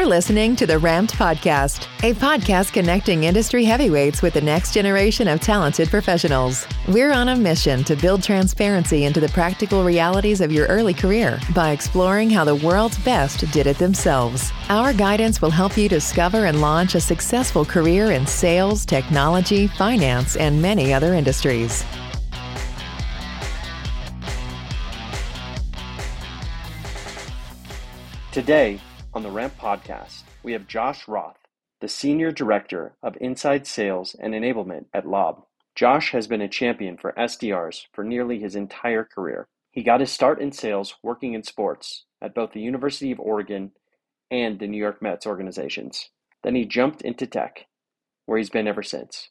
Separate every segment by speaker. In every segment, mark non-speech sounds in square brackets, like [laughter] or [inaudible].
Speaker 1: You're listening to the Ramped Podcast, a podcast connecting industry heavyweights with the next generation of talented professionals. We're on a mission to build transparency into the practical realities of your early career by exploring how the world's best did it themselves. Our guidance will help you discover and launch a successful career in sales, technology, finance, and many other industries.
Speaker 2: Today, on the Ramp podcast, we have Josh Roth, the Senior Director of Inside Sales and Enablement at Lob. Josh has been a champion for SDRs for nearly his entire career. He got his start in sales working in sports at both the University of Oregon and the New York Mets organizations. Then he jumped into tech, where he's been ever since.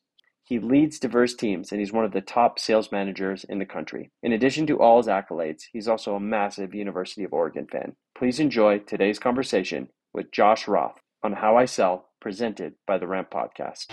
Speaker 2: He leads diverse teams and he's one of the top sales managers in the country. In addition to all his accolades, he's also a massive University of Oregon fan. Please enjoy today's conversation with Josh Roth on How I Sell, presented by the Ramp Podcast.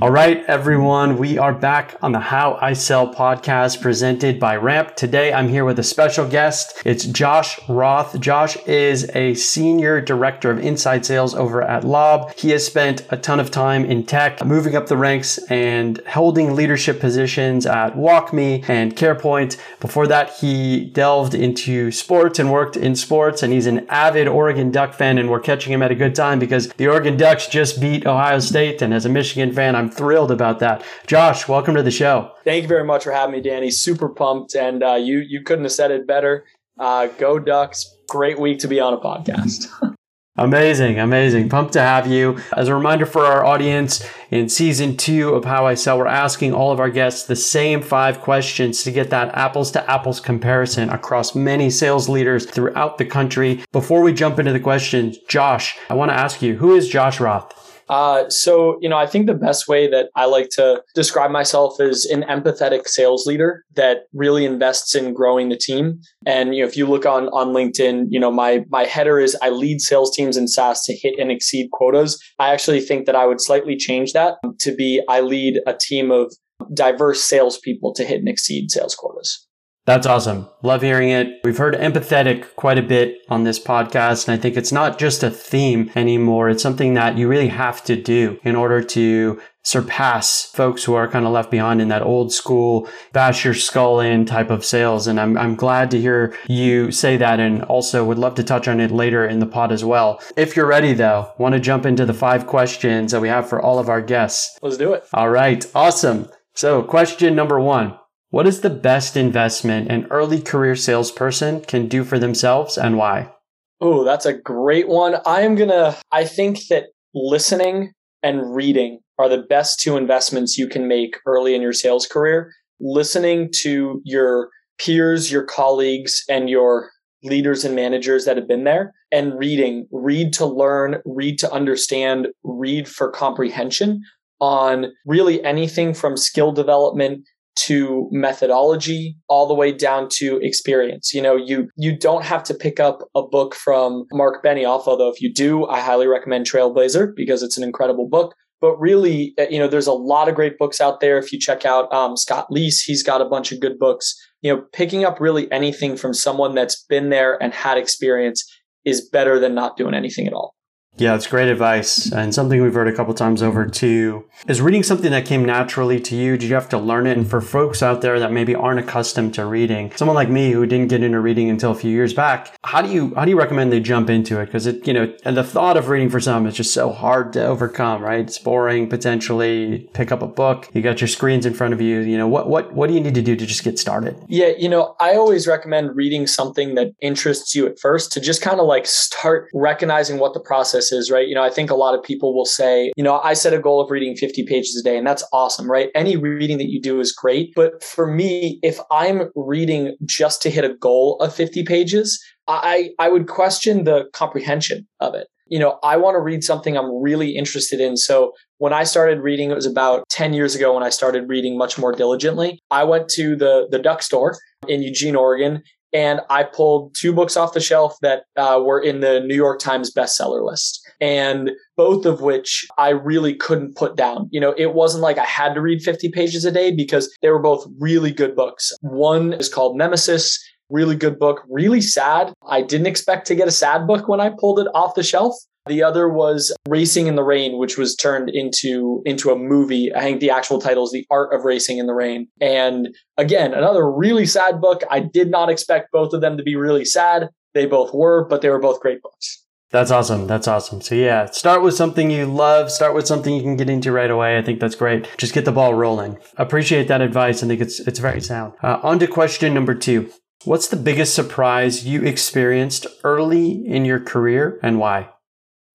Speaker 2: All right, everyone, we are back on the How I Sell podcast presented by Ramp. Today, I'm here with a special guest. It's Josh Roth. Josh is a senior director of inside sales over at Lob. He has spent a ton of time in tech, moving up the ranks and holding leadership positions at WalkMe and CarePoint. Before that, he delved into sports and worked in sports, and he's an avid Oregon Duck fan, and we're catching him at a good time because the Oregon Ducks just beat Ohio State. And as a Michigan fan, I'm thrilled about that. Josh, welcome to the show.
Speaker 3: Thank you very much for having me, Danny. Super pumped, and uh, you you couldn't have said it better. Uh, go Ducks! Great week to be on a podcast. [laughs]
Speaker 2: Amazing, amazing. Pumped to have you. As a reminder for our audience, in season two of How I Sell, we're asking all of our guests the same five questions to get that apples to apples comparison across many sales leaders throughout the country. Before we jump into the questions, Josh, I want to ask you, who is Josh Roth?
Speaker 3: Uh, so, you know, I think the best way that I like to describe myself is an empathetic sales leader that really invests in growing the team. And, you know, if you look on, on LinkedIn, you know, my, my header is I lead sales teams in SaaS to hit and exceed quotas. I actually think that I would slightly change that to be I lead a team of diverse salespeople to hit and exceed sales quotas.
Speaker 2: That's awesome. Love hearing it. We've heard empathetic quite a bit on this podcast. And I think it's not just a theme anymore. It's something that you really have to do in order to surpass folks who are kind of left behind in that old school bash your skull in type of sales. And I'm, I'm glad to hear you say that and also would love to touch on it later in the pod as well. If you're ready though, want to jump into the five questions that we have for all of our guests.
Speaker 3: Let's do it.
Speaker 2: All right. Awesome. So question number one. What is the best investment an early career salesperson can do for themselves and why?
Speaker 3: Oh, that's a great one. I am going to, I think that listening and reading are the best two investments you can make early in your sales career. Listening to your peers, your colleagues, and your leaders and managers that have been there and reading, read to learn, read to understand, read for comprehension on really anything from skill development to methodology all the way down to experience. You know, you you don't have to pick up a book from Mark Benioff, although if you do, I highly recommend Trailblazer because it's an incredible book. But really, uh, you know, there's a lot of great books out there. If you check out um, Scott Leese, he's got a bunch of good books. You know, picking up really anything from someone that's been there and had experience is better than not doing anything at all.
Speaker 2: Yeah, it's great advice. And something we've heard a couple times over too is reading something that came naturally to you. Did you have to learn it? And for folks out there that maybe aren't accustomed to reading, someone like me who didn't get into reading until a few years back, how do you, how do you recommend they jump into it? Cause it, you know, and the thought of reading for some is just so hard to overcome, right? It's boring potentially. Pick up a book. You got your screens in front of you. You know, what, what, what do you need to do to just get started?
Speaker 3: Yeah. You know, I always recommend reading something that interests you at first to just kind of like start recognizing what the process is, right? You know, I think a lot of people will say, you know, I set a goal of reading 50 pages a day, and that's awesome, right? Any reading that you do is great. But for me, if I'm reading just to hit a goal of 50 pages, I, I would question the comprehension of it. You know, I want to read something I'm really interested in. So when I started reading, it was about 10 years ago when I started reading much more diligently. I went to the, the duck store in Eugene, Oregon, and I pulled two books off the shelf that uh, were in the New York Times bestseller list. and both of which I really couldn't put down. You know, it wasn't like I had to read 50 pages a day because they were both really good books. One is called Nemesis. Really good book, really sad. I didn't expect to get a sad book when I pulled it off the shelf. The other was Racing in the Rain, which was turned into into a movie. I think the actual title is The Art of Racing in the Rain. And again, another really sad book. I did not expect both of them to be really sad. They both were, but they were both great books.
Speaker 2: That's awesome. That's awesome. So yeah, start with something you love. Start with something you can get into right away. I think that's great. Just get the ball rolling. Appreciate that advice. I think it's it's very sound. Uh, on to question number two. What's the biggest surprise you experienced early in your career and why?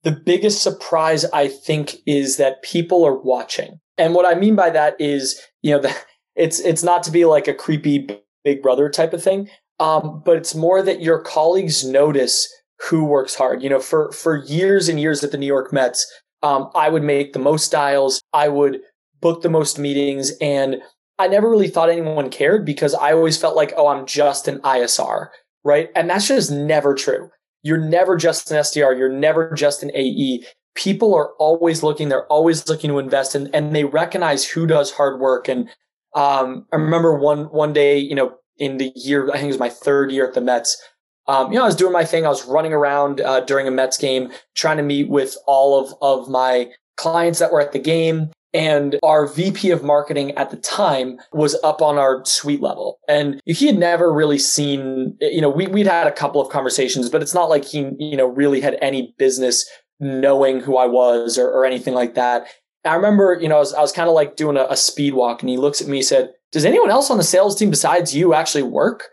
Speaker 3: The biggest surprise, I think, is that people are watching. And what I mean by that is, you know, [laughs] the, it's it's not to be like a creepy big brother type of thing, um, but it's more that your colleagues notice who works hard. You know, for for years and years at the New York Mets, um, I would make the most dials, I would book the most meetings, and I never really thought anyone cared because I always felt like, oh, I'm just an ISR, right? And that's just never true. You're never just an SDR. You're never just an AE. People are always looking. They're always looking to invest and, and they recognize who does hard work. And, um, I remember one, one day, you know, in the year, I think it was my third year at the Mets. Um, you know, I was doing my thing. I was running around, uh, during a Mets game, trying to meet with all of, of my clients that were at the game. And our VP of marketing at the time was up on our suite level. And he had never really seen, you know, we, we'd had a couple of conversations, but it's not like he, you know, really had any business knowing who I was or, or anything like that. I remember, you know, I was, I was kind of like doing a, a speed walk and he looks at me and said, does anyone else on the sales team besides you actually work?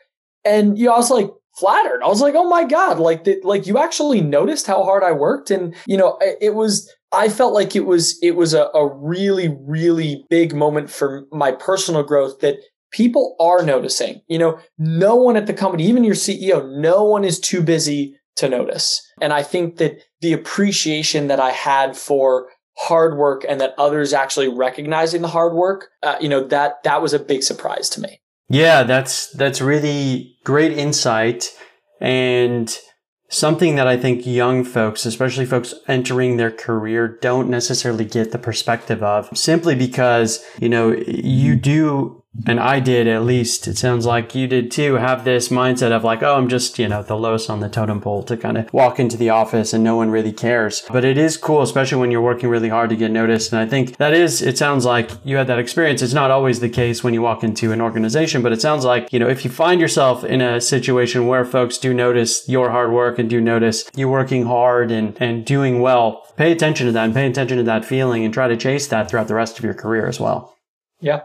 Speaker 3: And, you know, I was like, flattered. I was like, oh my God, like, the, like you actually noticed how hard I worked. And, you know, it was, I felt like it was it was a, a really really big moment for my personal growth that people are noticing. You know, no one at the company, even your CEO, no one is too busy to notice. And I think that the appreciation that I had for hard work and that others actually recognizing the hard work, uh, you know, that that was a big surprise to me.
Speaker 2: Yeah, that's that's really great insight and something that I think young folks, especially folks entering their career, don't necessarily get the perspective of simply because, you know, you do and I did at least, it sounds like you did too, have this mindset of like, oh, I'm just, you know, the lowest on the totem pole to kind of walk into the office and no one really cares. But it is cool, especially when you're working really hard to get noticed. And I think that is, it sounds like you had that experience. It's not always the case when you walk into an organization, but it sounds like, you know, if you find yourself in a situation where folks do notice your hard work and do notice you're working hard and, and doing well, pay attention to that and pay attention to that feeling and try to chase that throughout the rest of your career as well.
Speaker 3: Yeah,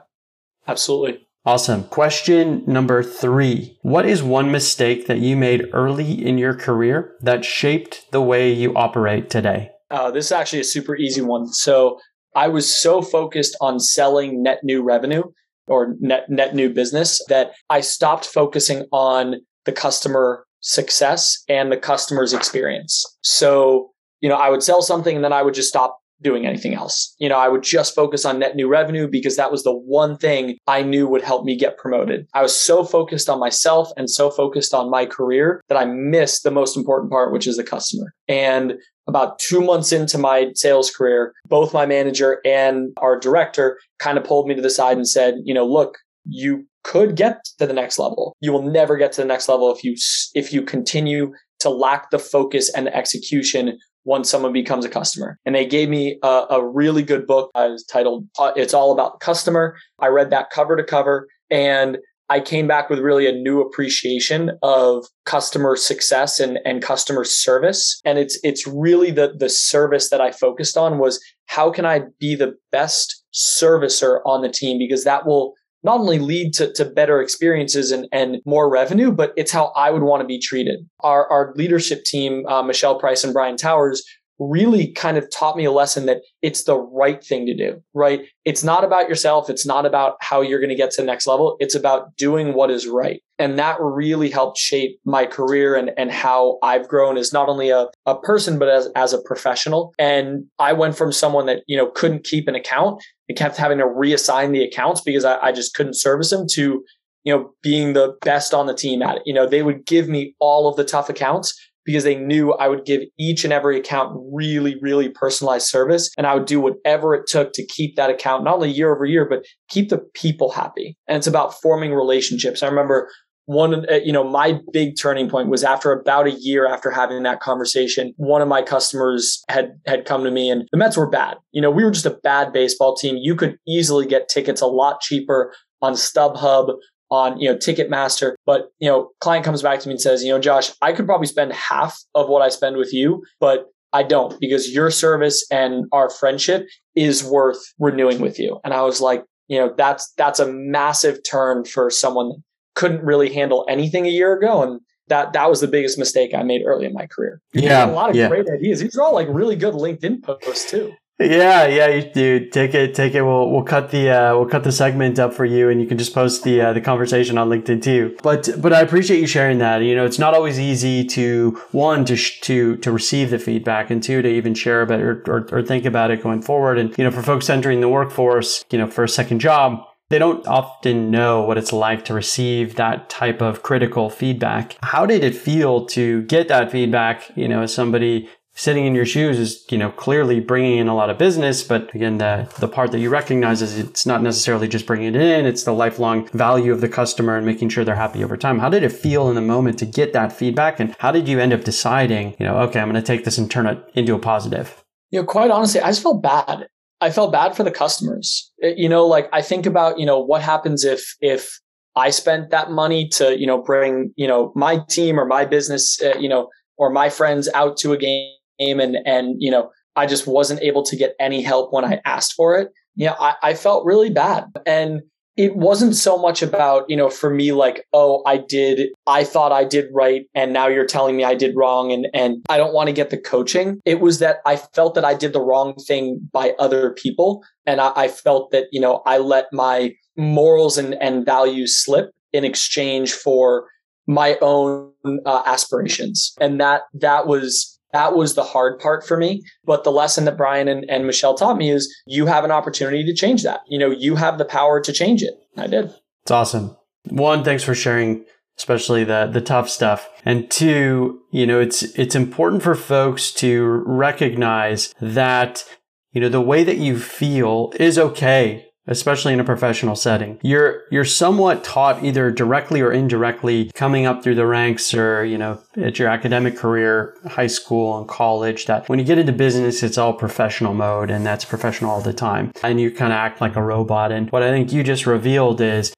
Speaker 3: Absolutely.
Speaker 2: Awesome. Question number three. What is one mistake that you made early in your career that shaped the way you operate today?
Speaker 3: Uh, this is actually a super easy one. So I was so focused on selling net new revenue or net, net new business that I stopped focusing on the customer success and the customer's experience. So, you know, I would sell something and then I would just stop doing anything else. You know, I would just focus on net new revenue because that was the one thing I knew would help me get promoted. I was so focused on myself and so focused on my career that I missed the most important part, which is the customer. And about two months into my sales career, both my manager and our director kind of pulled me to the side and said, you know, look, you could get to the next level. You will never get to the next level if you if you continue to lack the focus and the execution once someone becomes a customer. And they gave me a, a really good book. I was titled uh, It's All About the Customer. I read that cover to cover and I came back with really a new appreciation of customer success and, and customer service. And it's it's really the the service that I focused on was how can I be the best servicer on the team because that will not only lead to, to better experiences and, and more revenue, but it's how I would want to be treated. Our, our leadership team, uh, Michelle Price and Brian Towers, really kind of taught me a lesson that it's the right thing to do, right? It's not about yourself. It's not about how you're going to get to the next level. It's about doing what is right. And that really helped shape my career and, and how I've grown as not only a, a person, but as, as a professional. And I went from someone that, you know, couldn't keep an account and kept having to reassign the accounts because I, I just couldn't service them to, you know, being the best on the team at it. You know, they would give me all of the tough accounts because they knew I would give each and every account really, really personalized service. And I would do whatever it took to keep that account, not only year over year, but keep the people happy. And it's about forming relationships. I remember one, uh, you know, my big turning point was after about a year after having that conversation, one of my customers had, had come to me and the Mets were bad. You know, we were just a bad baseball team. You could easily get tickets a lot cheaper on StubHub, on, you know, Ticketmaster. But, you know, client comes back to me and says, you know, Josh, I could probably spend half of what I spend with you, but I don't because your service and our friendship is worth renewing with you. And I was like, you know, that's, that's a massive turn for someone couldn't really handle anything a year ago. And that that was the biggest mistake I made early in my career.
Speaker 2: Yeah,
Speaker 3: a lot of
Speaker 2: yeah.
Speaker 3: great ideas. These are all like really good LinkedIn posts too.
Speaker 2: Yeah, yeah, you do. Take it, take it. We'll we'll cut the uh, we'll cut the segment up for you, and you can just post the uh, the conversation on LinkedIn too. But but I appreciate you sharing that. You know, it's not always easy to one to sh- to to receive the feedback, and two to even share about it or, or or think about it going forward. And you know, for folks entering the workforce, you know, for a second job, they don't often know what it's like to receive that type of critical feedback. How did it feel to get that feedback? You know, as somebody sitting in your shoes is, you know, clearly bringing in a lot of business. But again, the, the part that you recognize is it's not necessarily just bringing it in. It's the lifelong value of the customer and making sure they're happy over time. How did it feel in the moment to get that feedback? And how did you end up deciding, you know, okay, I'm going to take this and turn it into a positive?
Speaker 3: You know, quite honestly, I just felt bad. I felt bad for the customers. It, you know, like I think about, you know, what happens if, if I spent that money to, you know, bring, you know, my team or my business, uh, you know, or my friends out to a game and, and, you know, I just wasn't able to get any help when I asked for it. You know, I, I felt really bad. And it wasn't so much about, you know, for me, like, oh, I did, I thought I did right. And now you're telling me I did wrong. And, and I don't want to get the coaching. It was that I felt that I did the wrong thing by other people. And I, I felt that, you know, I let my morals and, and values slip in exchange for my own uh, aspirations. And that, that was, that was the hard part for me. But the lesson that Brian and, and Michelle taught me is you have an opportunity to change that. You know, you have the power to change it. I did.
Speaker 2: It's awesome. One, thanks for sharing, especially the the tough stuff. And two, you know, it's it's important for folks to recognize that, you know, the way that you feel is okay especially in a professional setting. You're you're somewhat taught either directly or indirectly coming up through the ranks or, you know, at your academic career, high school and college that when you get into business it's all professional mode and that's professional all the time. And you kind of act like a robot and what I think you just revealed is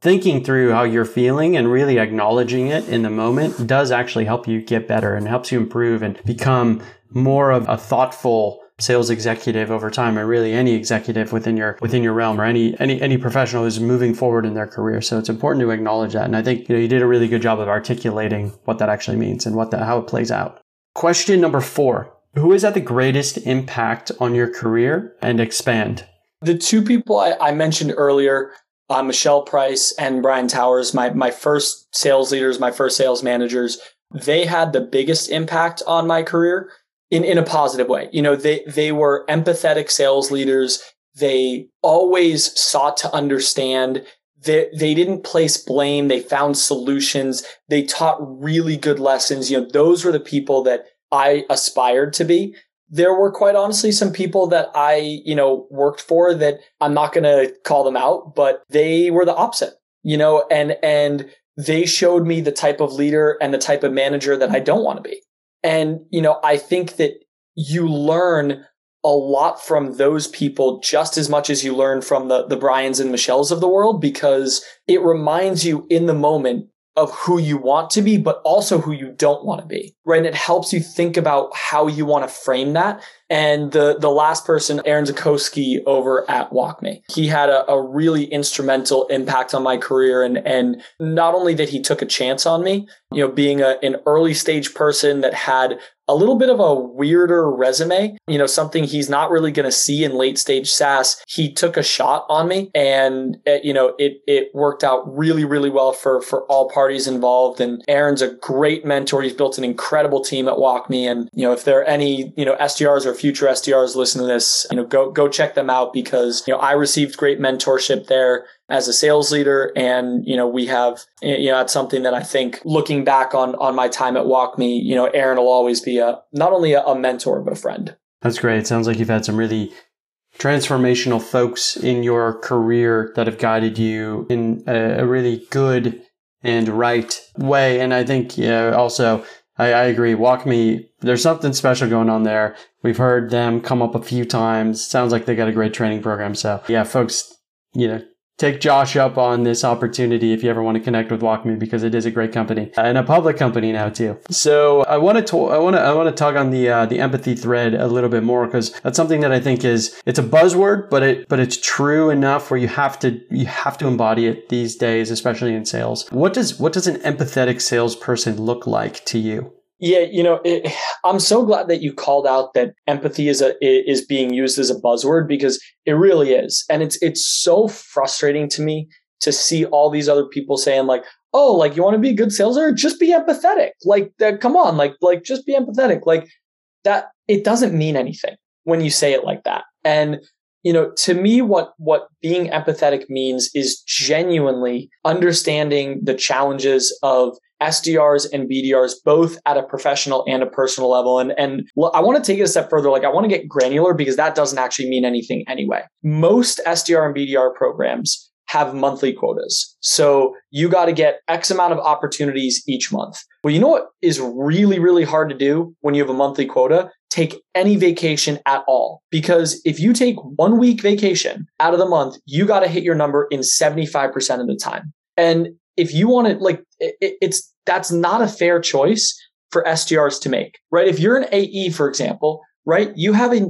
Speaker 2: thinking through how you're feeling and really acknowledging it in the moment does actually help you get better and helps you improve and become more of a thoughtful sales executive over time or really any executive within your within your realm or any any any professional who's moving forward in their career. So it's important to acknowledge that. And i think you know you did a really good job of articulating what that actually means and what that how it plays out. Question number 4 who has had the greatest impact on your career and expand?
Speaker 3: The two people i, I mentioned earlier uh, michelle price and brian towers my my first sales leaders my first sales managers they had the biggest impact on my career in, in a positive way. You know, they, they were empathetic sales leaders. They always sought to understand. They, they didn't place blame. They found solutions. They taught really good lessons. You know, those were the people that I aspired to be. There were quite honestly some people that I, you know, worked for that I'm not going to call them out, but they were the opposite, you know, and, and they showed me the type of leader and the type of manager that I don't want to be. And, you know, I think that you learn a lot from those people just as much as you learn from the, the Brians and Michelles of the world because it reminds you in the moment of who you want to be, but also who you don't want to be, right? And it helps you think about how you want to frame that. And the, the last person, Aaron Zakowski over at WalkMe, he had a, a really instrumental impact on my career. And, and not only that he took a chance on me, you know, being a, an early stage person that had a little bit of a weirder resume, you know, something he's not really going to see in late stage SaaS. He took a shot on me and, it, uh, you know, it, it worked out really, really well for, for all parties involved. And Aaron's a great mentor. He's built an incredible team at WalkMe. And, you know, if there are any, you know, SDRs or future SDRs listening to this, you know, go, go check them out because, you know, I received great mentorship there as a sales leader. And, you know, we have, you know, that's something that I think looking back on, on my time at WalkMe, you know, Aaron will always be a, not only a, a mentor, but a friend.
Speaker 2: That's great. It sounds like you've had some really transformational folks in your career that have guided you in a, a really good and right way. And I think yeah, also I, I agree. WalkMe, there's something special going on there. We've heard them come up a few times. Sounds like they got a great training program. So yeah, folks, you know, take Josh up on this opportunity if you ever want to connect with WalkMe because it is a great company and a public company now too. So I want to I want to I want to talk on the uh, the empathy thread a little bit more because that's something that I think is it's a buzzword, but it but it's true enough where you have to you have to embody it these days, especially in sales. What does what does an empathetic salesperson look like to you?
Speaker 3: Yeah, you know, it, I'm so glad that you called out that empathy is a is being used as a buzzword because it really is, and it's it's so frustrating to me to see all these other people saying like, "Oh, like you want to be a good salesman, just be empathetic." Like, that, come on, like like just be empathetic. Like that, it doesn't mean anything when you say it like that. And you know, to me, what what being empathetic means is genuinely understanding the challenges of SDRs and BDRs both at a professional and a personal level. And, and I want to take it a step further. Like I want to get granular because that doesn't actually mean anything anyway. Most SDR and BDR programs have monthly quotas. So you got to get X amount of opportunities each month. Well, you know what is really, really hard to do when you have a monthly quota? Take any vacation at all. Because if you take one week vacation out of the month, you got to hit your number in 75% of the time. And if you want to like it, it's that's not a fair choice for SDRs to make, right? If you're an AE, for example, right, you have a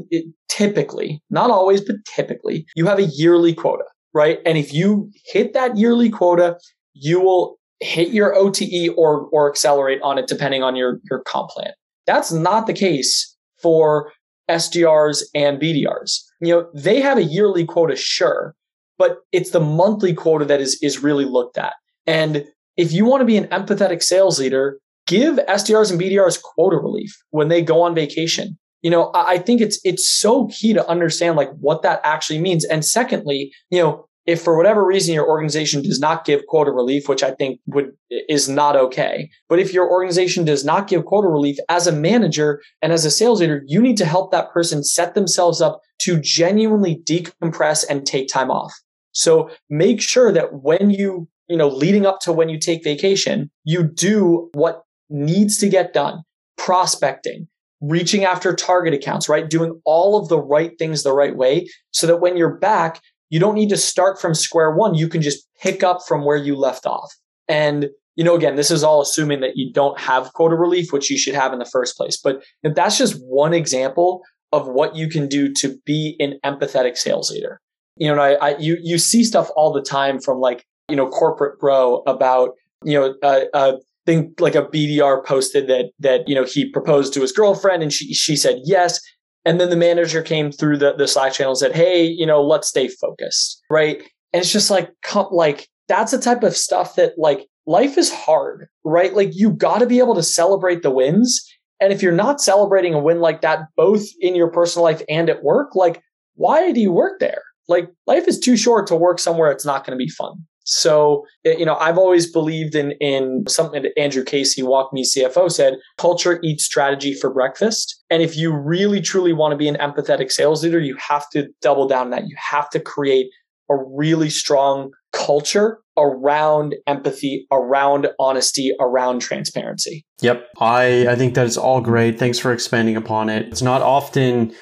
Speaker 3: typically, not always, but typically, you have a yearly quota, right? And if you hit that yearly quota, you will hit your OTE or or accelerate on it depending on your your comp plan. That's not the case for SDRs and BDRs. You know, they have a yearly quota, sure, but it's the monthly quota that is is really looked at. And if you want to be an empathetic sales leader, give SDRs and BDRs quota relief when they go on vacation. You know, I think it's it's so key to understand like what that actually means. And secondly, you know, if for whatever reason your organization does not give quota relief, which I think would is not okay, but if your organization does not give quota relief as a manager and as a sales leader, you need to help that person set themselves up to genuinely decompress and take time off. So make sure that when you you know, leading up to when you take vacation, you do what needs to get done, prospecting, reaching after target accounts, right? Doing all of the right things the right way so that when you're back, you don't need to start from square one. You can just pick up from where you left off. And, you know, again, this is all assuming that you don't have quota relief, which you should have in the first place. But that's just one example of what you can do to be an empathetic sales leader. You know, I, I you you see stuff all the time from like you know, corporate bro about, you know, uh, think like a BDR posted that, that, you know, he proposed to his girlfriend and she, she said yes. And then the manager came through the, the Slack channel and said, Hey, you know, let's stay focused. Right. And it's just like, like, that's the type of stuff that like life is hard, right? Like you got to be able to celebrate the wins. And if you're not celebrating a win like that, both in your personal life and at work, like, why do you work there? Like life is too short to work somewhere it's not going to be fun. So, you know, I've always believed in in something that Andrew Casey, WalkMe CFO, said: culture eats strategy for breakfast. And if you really truly want to be an empathetic sales leader, you have to double down on that. You have to create a really strong culture around empathy, around honesty, around transparency.
Speaker 2: Yep. I, I think that is all great. Thanks for expanding upon it. It's not often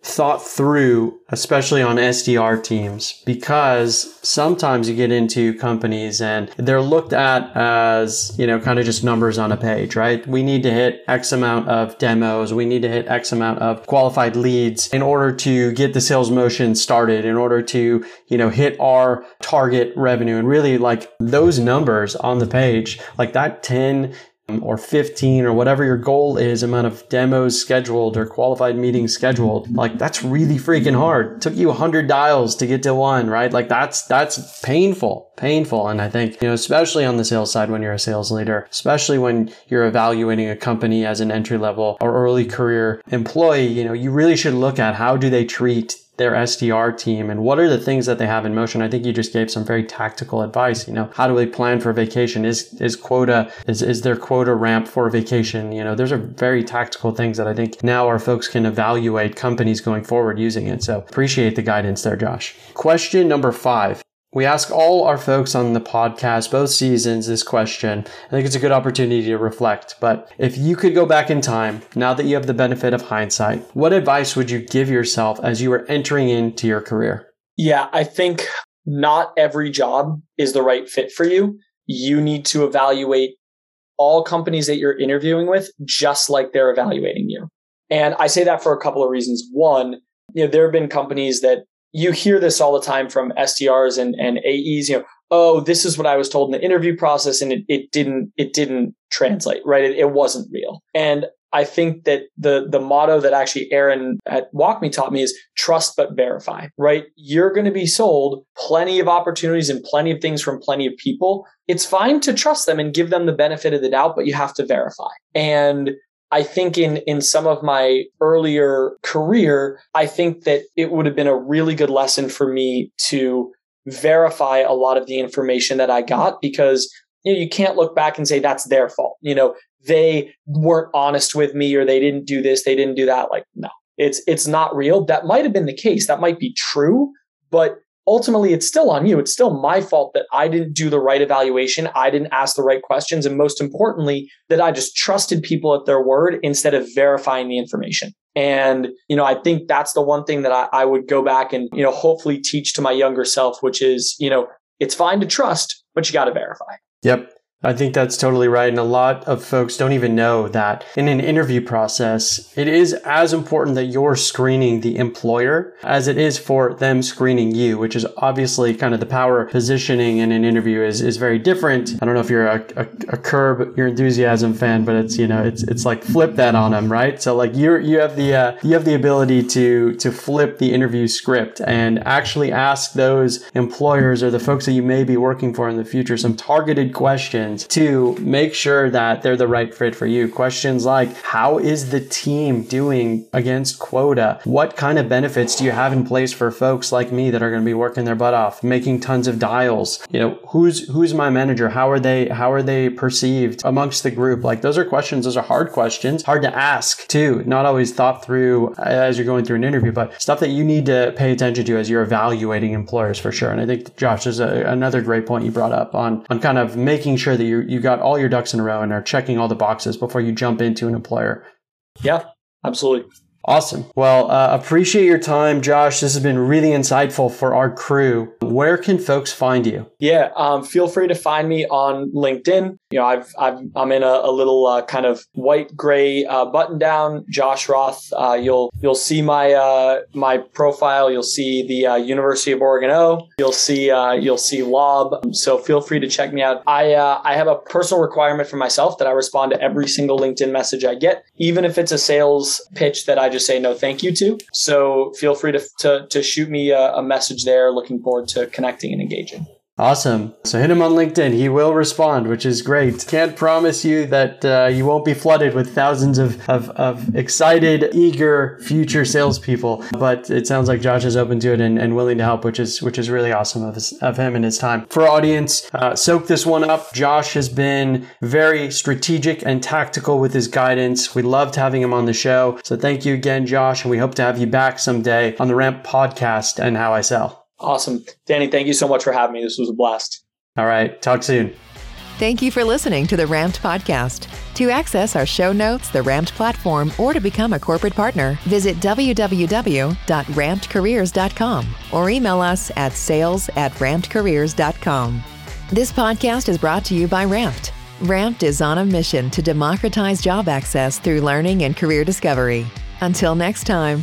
Speaker 2: thought through, especially on SDR teams, because sometimes you get into companies and they're looked at as, you know, kind of just numbers on a page, right? We need to hit X amount of demos. We need to hit X amount of qualified leads in order to get the sales motion started, in order to, you know, hit our target revenue and really like those numbers on the page, like that 10 or 15 or whatever your goal is amount of demos scheduled or qualified meetings scheduled like that's really freaking hard. Took you 100 dials to get to one right? Like that's that's painful painful and i think you know especially on the sales side when you're a sales leader especially when you're evaluating a company as an entry level or early career employee you know you really should look at how do they treat their SDR team and what are the things that they have in motion. I think you just gave some very tactical advice. You know, how do they plan for vacation? Is is quota is is their quota ramp for vacation? You know, those are very tactical things that I think now our folks can evaluate companies going forward using it. So appreciate the guidance there, Josh. Question number five. We ask all our folks on the podcast, both seasons, this question. I think it's a good opportunity to reflect. But if you could go back in time, now that you have the benefit of hindsight, what advice would you give yourself as you were entering into your career?
Speaker 3: Yeah, I think not every job is the right fit for you. You need to evaluate all companies that you're interviewing with just like they're evaluating you. And I say that for a couple of reasons. One, you know, there have been companies that you hear this all the time from SDRs and, and AEs, you know, oh, this is what I was told in the interview process and it, it didn't, it didn't translate, right? It, it wasn't real. And I think that the, the motto that actually Aaron at WalkMe taught me is trust but verify, right? You're going to be sold plenty of opportunities and plenty of things from plenty of people. It's fine to trust them and give them the benefit of the doubt, but you have to verify. And I think in, in some of my earlier career, I think that it would have been a really good lesson for me to verify a lot of the information that I got because you, know, you can't look back and say that's their fault. You know, they weren't honest with me or they didn't do this, they didn't do that. Like, no, it's, it's not real. That might have been the case. That might be true, but ultimately it's still on you. It's still my fault that I didn't do the right evaluation. I didn't ask the right questions. And most importantly, that I just trusted people at their word instead of verifying the information. And, you know, I think that's the one thing that I, I would go back and, you know, hopefully teach to my younger self, which is, you know, it's fine to trust, but you got to verify.
Speaker 2: Yep. I think that's totally right. And a lot of folks don't even know that in an interview process, it is as important that you're screening the employer as it is for them screening you, which is obviously kind of the power positioning in an interview is, is very different. I don't know if you're a, a, a curb your enthusiasm fan, but it's, you know, it's, it's like flip that on them, right? So like you're, you have the, uh, you have the ability to, to flip the interview script and actually ask those employers or the folks that you may be working for in the future some targeted questions questions to make sure that they're the right fit for you. Questions like, how is the team doing against quota? What kind of benefits do you have in place for folks like me that are going to be working their butt off, making tons of dials? You know, who's, who's my manager? How are they, how are they perceived amongst the group? Like those are questions. Those are hard questions, hard to ask too. Not always thought through as you're going through an interview, but stuff that you need to pay attention to as you're evaluating employers for sure. And I think Josh, there's a, another great point you brought up on, on kind of making sure that you you got all your ducks in a row and are checking all the boxes before you jump into an employer.
Speaker 3: Yeah, absolutely.
Speaker 2: Awesome. Well, uh, appreciate your time, Josh. This has been really insightful for our crew. Where can folks find you?
Speaker 3: Yeah, um, feel free to find me on LinkedIn. You know, I've, i am in a, a little uh, kind of white gray uh, button down, Josh Roth. Uh, you'll you'll see my uh, my profile. You'll see the uh, University of Oregon O. You'll see you'll see Lob. So feel free to check me out. I I have a personal requirement for myself that I respond to every single LinkedIn message I get, even if it's a sales pitch that I just say no thank you to. So feel free to to, to shoot me a, a message there. Looking forward to connecting and engaging.
Speaker 2: Awesome. So hit him on LinkedIn. He will respond, which is great. Can't promise you that uh, you won't be flooded with thousands of, of, of, excited, eager future salespeople, but it sounds like Josh is open to it and, and willing to help, which is which is really awesome of, his, of him and his time. For audience, uh, soak this one up. Josh has been very strategic and tactical with his guidance. We loved having him on the show. So thank you again, Josh, and we hope to have you back someday on the Ramp podcast and How I Sell.
Speaker 3: Awesome. Danny, thank you so much for having me. This was a blast.
Speaker 2: All right. Talk soon.
Speaker 1: Thank you for listening to the Ramped Podcast. To access our show notes, the Ramped platform, or to become a corporate partner, visit www.rampedcareers.com or email us at sales at rampedcareers.com. This podcast is brought to you by Ramped. Ramped is on a mission to democratize job access through learning and career discovery. Until next time.